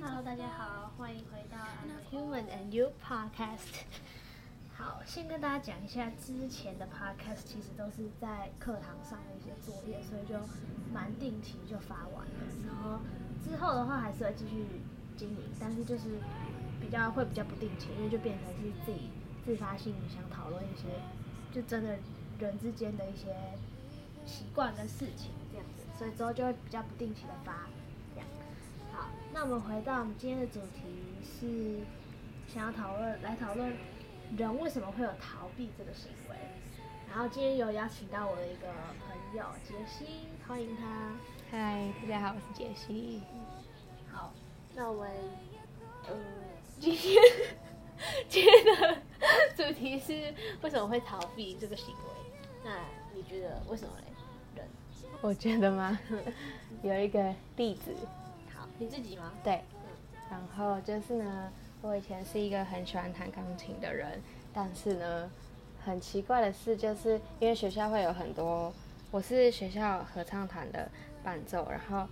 Hello，大家好，欢迎回到 I'm a Human and You Podcast。好，先跟大家讲一下，之前的 Podcast 其实都是在课堂上的一些作业，所以就蛮定期就发完了。然后之后的话还是会继续经营，但是就是比较会比较不定期，因为就变成是自己自发性想讨论一些，就真的人之间的一些习惯跟事情这样子，所以之后就会比较不定期的发这样。好，那我们回到我们今天的主题是想要讨论来讨论人为什么会有逃避这个行为。然后今天有邀请到我的一个朋友杰西，欢迎他。嗨，大家好，我是杰西。好，那我们呃今天 今天的主题是为什么会逃避这个行为？那你觉得为什么嘞？人我觉得吗？有一个例子，好，你自己吗？对，然后就是呢，我以前是一个很喜欢弹钢琴的人，但是呢，很奇怪的是，就是因为学校会有很多，我是学校合唱团的伴奏，然后，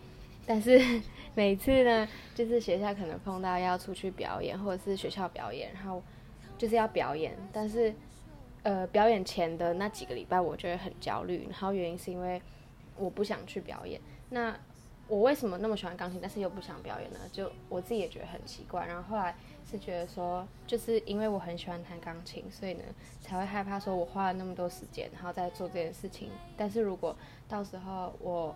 但是 每次呢，就是学校可能碰到要出去表演，或者是学校表演，然后就是要表演，但是呃，表演前的那几个礼拜，我就会很焦虑，然后原因是因为我不想去表演。那我为什么那么喜欢钢琴，但是又不想表演呢？就我自己也觉得很奇怪。然后后来是觉得说，就是因为我很喜欢弹钢琴，所以呢才会害怕说我花了那么多时间，然后再做这件事情。但是如果到时候我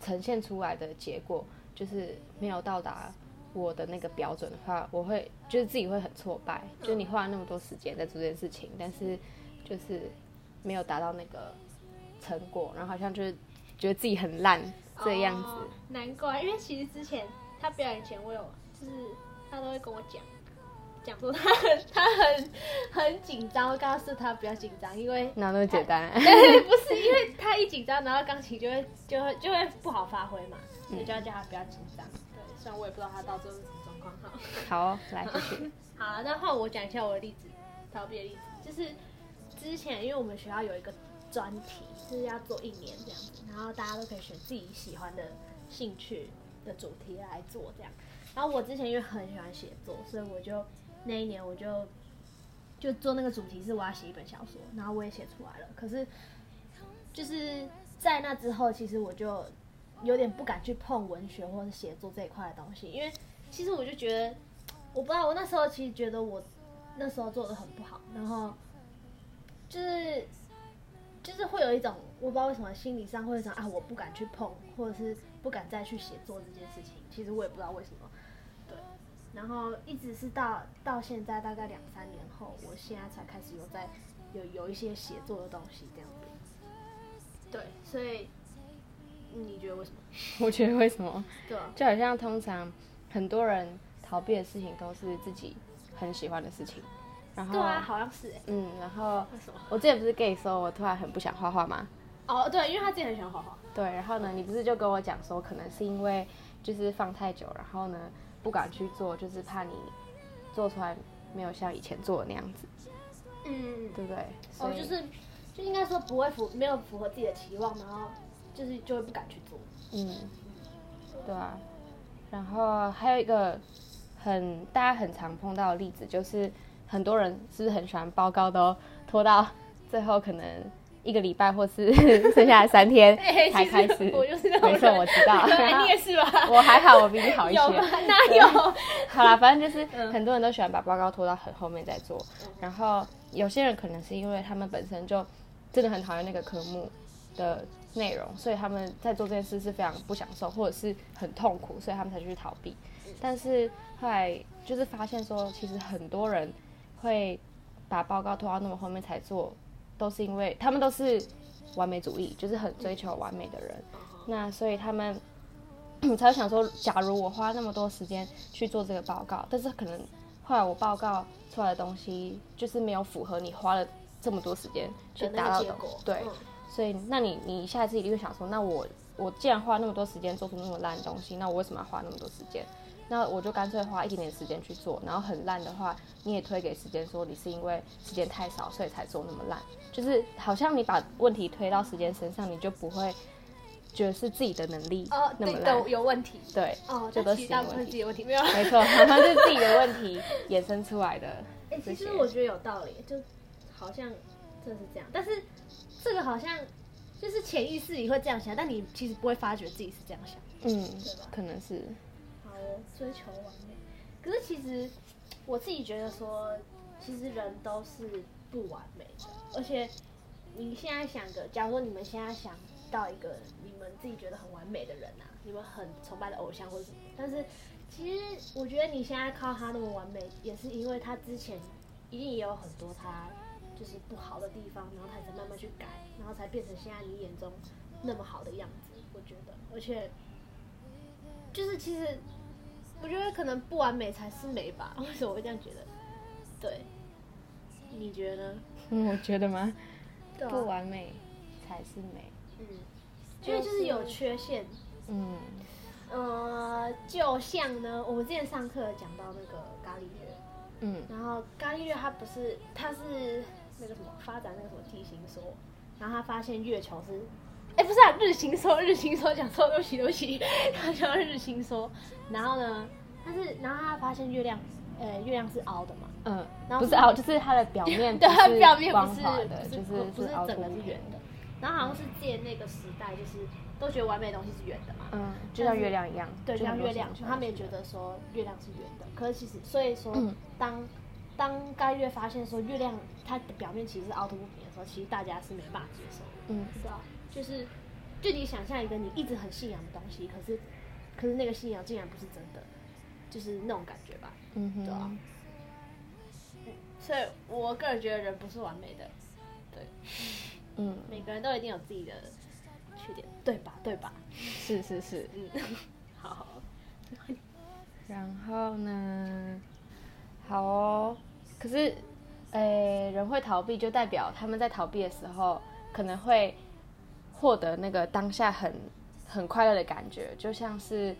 呈现出来的结果就是没有到达我的那个标准的话，我会就是自己会很挫败。就你花了那么多时间在做这件事情，但是就是没有达到那个成果，然后好像就是觉得自己很烂这样子。哦难怪，因为其实之前他表演前，我有就是他都会跟我讲，讲说他很他很很紧张，我告诉他不要紧张，因为哪那么简单、对，不是因为他一紧张，然后钢琴就会就会就会不好发挥嘛，所以就要叫他不要紧张。对，虽然我也不知道他到最后是什么状况哈。好哦，来继续。好，那换我讲一下我的例子，逃避的例子，就是之前因为我们学校有一个专题，就是要做一年这样子，然后大家都可以选自己喜欢的兴趣的主题来做这样。然后我之前因为很喜欢写作，所以我就那一年我就就做那个主题是我要写一本小说，然后我也写出来了。可是就是在那之后，其实我就有点不敢去碰文学或者写作这一块的东西，因为其实我就觉得，我不知道我那时候其实觉得我那时候做的很不好，然后就是就是会有一种我不知道为什么心理上会有一种啊我不敢去碰，或者是不敢再去写作这件事情，其实我也不知道为什么，对，然后一直是到到现在大概两三年后，我现在才开始有在有有一些写作的东西这样子，对，所以你觉得为什么？我觉得为什么？对啊，就好像通常很多人逃避的事情都是自己很喜欢的事情，然后对啊，好像是哎、嗯，然后？我之前不是跟你说我突然很不想画画吗？哦，对，因为他之前很喜欢画画，对，然后呢，你不是就跟我讲说，可能是因为就是放太久，然后呢不敢去做，就是怕你做出来没有像以前做的那样子，嗯，对不对？所哦，以就是就应该说不会符没有符合自己的期望，然后就是就会不敢去做。嗯，对啊。然后还有一个很大家很常碰到的例子，就是很多人是不是很喜欢报告都拖到最后，可能一个礼拜或是剩下的三天 才开始。我就是那种没错，我知道。哎你也是吧？我还好，我比你好一些。有吗？哪有？好啦，反正就是嗯很多人都喜欢把报告拖到很后面再做，然后有些人可能是因为他们本身就真的很讨厌那个科目的内容，所以他们在做这件事是非常不享受，或者是很痛苦，所以他们才去逃避。但是后来就是发现说，其实很多人会把报告拖到那么后面才做，都是因为他们都是完美主义，就是很追求完美的人。那所以他们才会想说，假如我花那么多时间去做这个报告，但是可能后来我报告出来的东西就是没有符合你花了这么多时间去达到的个结果，对，嗯所以那你你下一次一定会想说，那我我既然花那么多时间做出那么烂的东西，那我为什么要花那么多时间？那我就干脆花一点点时间去做，然后很烂的话，你也推给时间说你是因为时间太少，所以才做那么烂。就是好像你把问题推到时间身上，你就不会觉得是自己的能力哦，对那么烂的，，有问题。对，哦，这都其实大部分自己的问题。是自己的问题，没有。没错，好像是自己的问题衍生出来的 哎。其实我觉得有道理，就好像真的是这样，但是这个好像就是潜意识里会这样想，但你其实不会发觉自己是这样想。嗯，可能是，追求完美。可是其实我自己觉得说，其实人都是不完美的，而且你现在想个，假如说你们现在想到一个你们自己觉得很完美的人啊，你们很崇拜的偶像或者什么，但是其实我觉得你现在靠他那么完美，也是因为他之前一定也有很多他就是不好的地方，然后他才慢慢去改，然后才变成现在你眼中那么好的样子。我觉得，而且就是其实我觉得可能不完美才是美吧？为什么会这样觉得？对，你觉得 我觉得吗？对啊不完美才是美。嗯，因为就是有缺陷。嗯呃，就像呢，我们之前上课讲到那个咖喱月，嗯然后伽利略他不是他是那个什么发展那个什么地心说，然后他发现月球是，哎、不是啊，日心说日心说讲错，对不起对不起，他 讲日心说，然后呢，但是然后他发现月亮，呃，月亮是凹的嘛，嗯，然后不是凹，就是它的表面 对，不是它表面不是就是不是整个是圆。的，然后好像是借那个时代，就是都觉得完美的东西是圆的嘛，嗯，就像月亮一样，对，就像月亮他们也觉得说月亮是圆的，可是其实所以说嗯。当当该月发现说月亮它的表面其实是凹凸不平的时候，其实大家是没办法接受的，嗯。对吧？就是就你想象一个你一直很信仰的东西，可是可是那个信仰竟然不是真的，就是那种感觉吧。嗯对啊，所以我个人觉得人不是完美的，对，嗯，每个人都一定有自己的缺点，对吧？对吧？是是是。嗯，好，然后呢？好哦，可是，呃，人会逃避，就代表他们在逃避的时候，可能会获得那个当下很很快乐的感觉，就像是，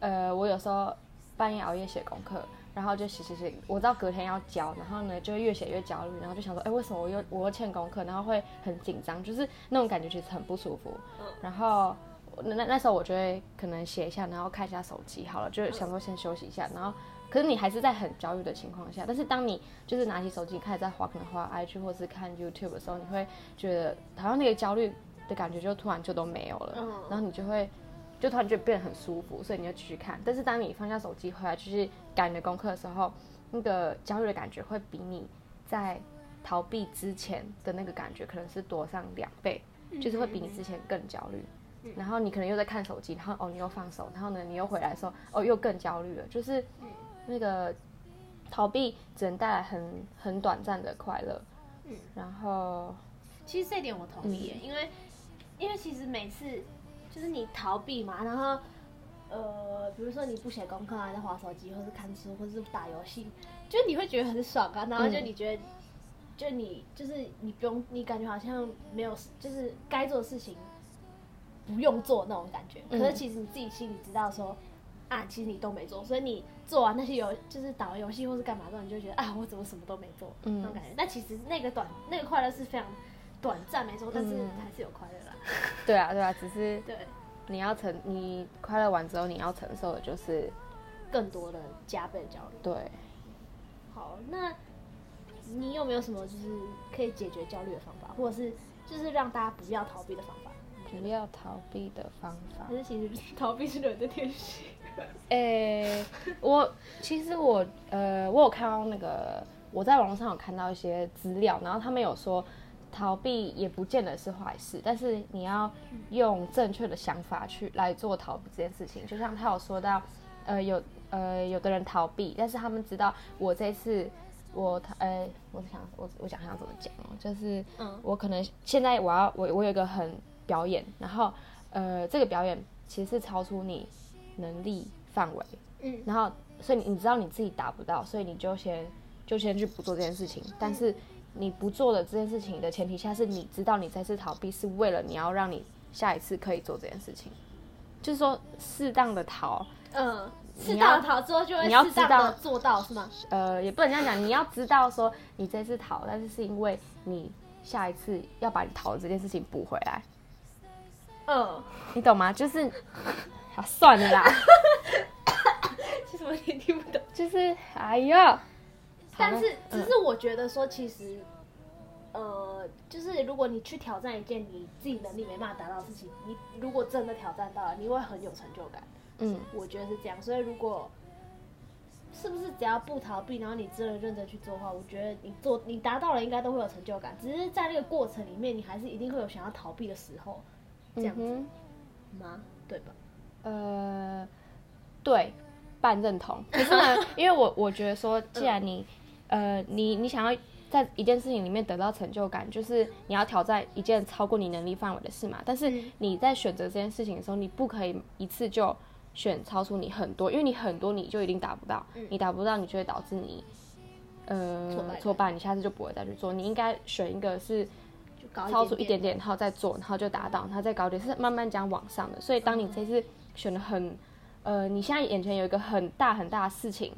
呃，我有时候半夜熬夜写功课，然后就写写写，我知道隔天要交，然后呢就会越写越焦虑，然后就想说，哎，为什么我又我又欠功课，然后会很紧张，就是那种感觉其实很不舒服。嗯然后那那那时候我就会可能写一下，然后看一下手机，好了，就是想说先休息一下，然后可是你还是在很焦虑的情况下，但是当你就是拿起手机开始在滑，可能滑 IG 或是看 YouTube 的时候，你会觉得好像那个焦虑的感觉就突然就都没有了，嗯然后你就会就突然就变得很舒服，所以你就继续看。但是当你放下手机回来就是赶你的功课的时候，那个焦虑的感觉会比你在逃避之前的那个感觉可能是多上两倍，就是会比你之前更焦虑。然后你可能又在看手机，然后哦你又放手，然后呢你又回来的时候哦又更焦虑了，就是那个逃避只能带来很很短暂的快乐。嗯然后其实这一点我同意耶，因为因为其实每次就是你逃避嘛，然后呃，比如说你不写功课啊，在划手机，或是看书，或是打游戏，就你会觉得很爽啊，然后就嗯你觉得，就你就是你不用，你感觉好像没有，就是该做的事情不用做那种感觉。可是嗯其实你自己心里知道说。啊，其实你都没做，所以你做完那些游，就是打完游戏或是干嘛之后，你就觉得啊，我怎么什么都没做，嗯那种感觉。但其实那个短，那个快乐是非常短暂，没错，但是嗯还是有快乐啦。对啊对啊，只是 对，你要承你快乐完之后你要承受的就是更多的加倍的焦虑。对。好，那你有没有什么就是可以解决焦虑的方法，或者是就是让大家不要逃避的方法？不要逃避的方法可。是其实 逃避是人的天性？诶、我其实我呃，我有看到那个，我在网络上有看到一些资料，然后他们有说，逃避也不见得是坏事，但是你要用正确的想法去来做逃避这件事情。就像他有说到，呃，有呃有的人逃避，但是他们知道我这次我逃呃，我想我我想想怎么讲哦，就是嗯我可能现在我要我我有一个很表演，然后呃这个表演其实是超出你能力范围，嗯然后所以你你知道你自己达不到，所以你就先就先去不做这件事情。但是你不做的这件事情的前提下，是你知道你再次逃避是为了你要让你下一次可以做这件事情，就是说适当的逃，嗯，适当的逃之后就会你要适当知道的做到，是吗？呃，也不能这样讲，你要知道说你这次逃，但是是因为你下一次要把你逃的这件事情补回来。嗯，你懂吗？就是，啊，算了啦，其实我也听不懂。就是，哎呀，但是，只是我觉得说，其实，呃，就是如果你去挑战一件你自己能力没办法达到的事情，你如果真的挑战到了，你会很有成就感。嗯我觉得是这样。所以，如果是不是只要不逃避，然后你真的认真去做的话，我觉得你做你达到了，应该都会有成就感。只是在那个过程里面，你还是一定会有想要逃避的时候，这样子嗯吗？对吧？呃，对，半认同。可是呢，因为我我觉得说，既然你，呃，你你想要在一件事情里面得到成就感，就是你要挑战一件超过你能力范围的事嘛。但是嗯你在选择这件事情的时候，你不可以一次就选超出你很多，因为你很多你就一定达不到，你达不到，你就会导致你。呃，挫败你下次就不会再去做。你应该选一个是高超出一点点，然后再做，然后就达到，然后再高点，是慢慢讲往上的。所以当你这次选的很，呃，你现在眼前有一个很大很大的事情，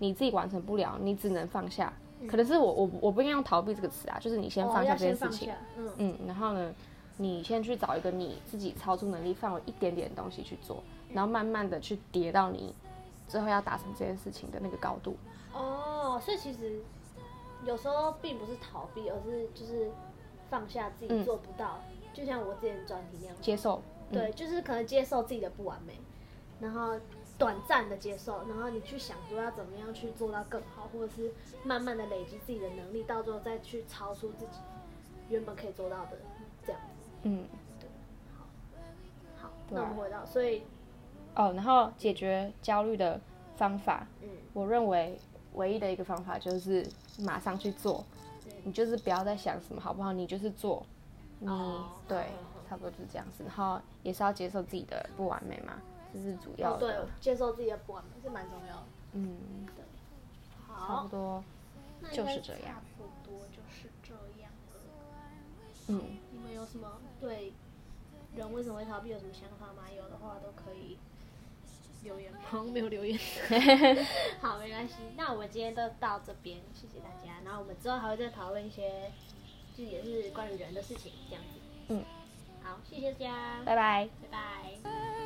你自己完成不了，你只能放下。可能是我我我不应该用逃避这个词啊，就是你先哦放下这件事情，嗯，嗯，然后呢，你先去找一个你自己超出能力范围一点点的东西去做，然后慢慢的去叠到你最后要达成这件事情的那个高度。哦，所以其实有时候并不是逃避，而是就是放下自己嗯。做不到，就像我之前专题那样，接受，嗯。对，就是可能接受自己的不完美，然后短暂的接受，然后你去想说要怎么样去做到更好，或者是慢慢的累积自己的能力，到最后再去超出自己原本可以做到的这样子。嗯，好，对啊那我们回到，所以哦，然后解决焦虑的方法，嗯，我认为唯一的一个方法就是马上去做，你就是不要再想什么好不好，你就是做，你、哦对好好好，差不多就是这样子。然后也是要接受自己的不完美嘛，这是主要哦对的。，接受自己的不完美是蛮重要的。嗯，差好不，多，就是这样差不多就是这样了。嗯，你们有什么对人为什么会逃避有什么想法吗？有的话都可以留言。好像没有留言。好，没关系。那我们今天就到这边，谢谢大家。然后我们之后还会再讨论一些，就也是关于人的事情，这样子。嗯，好，谢谢大家，拜拜。拜拜。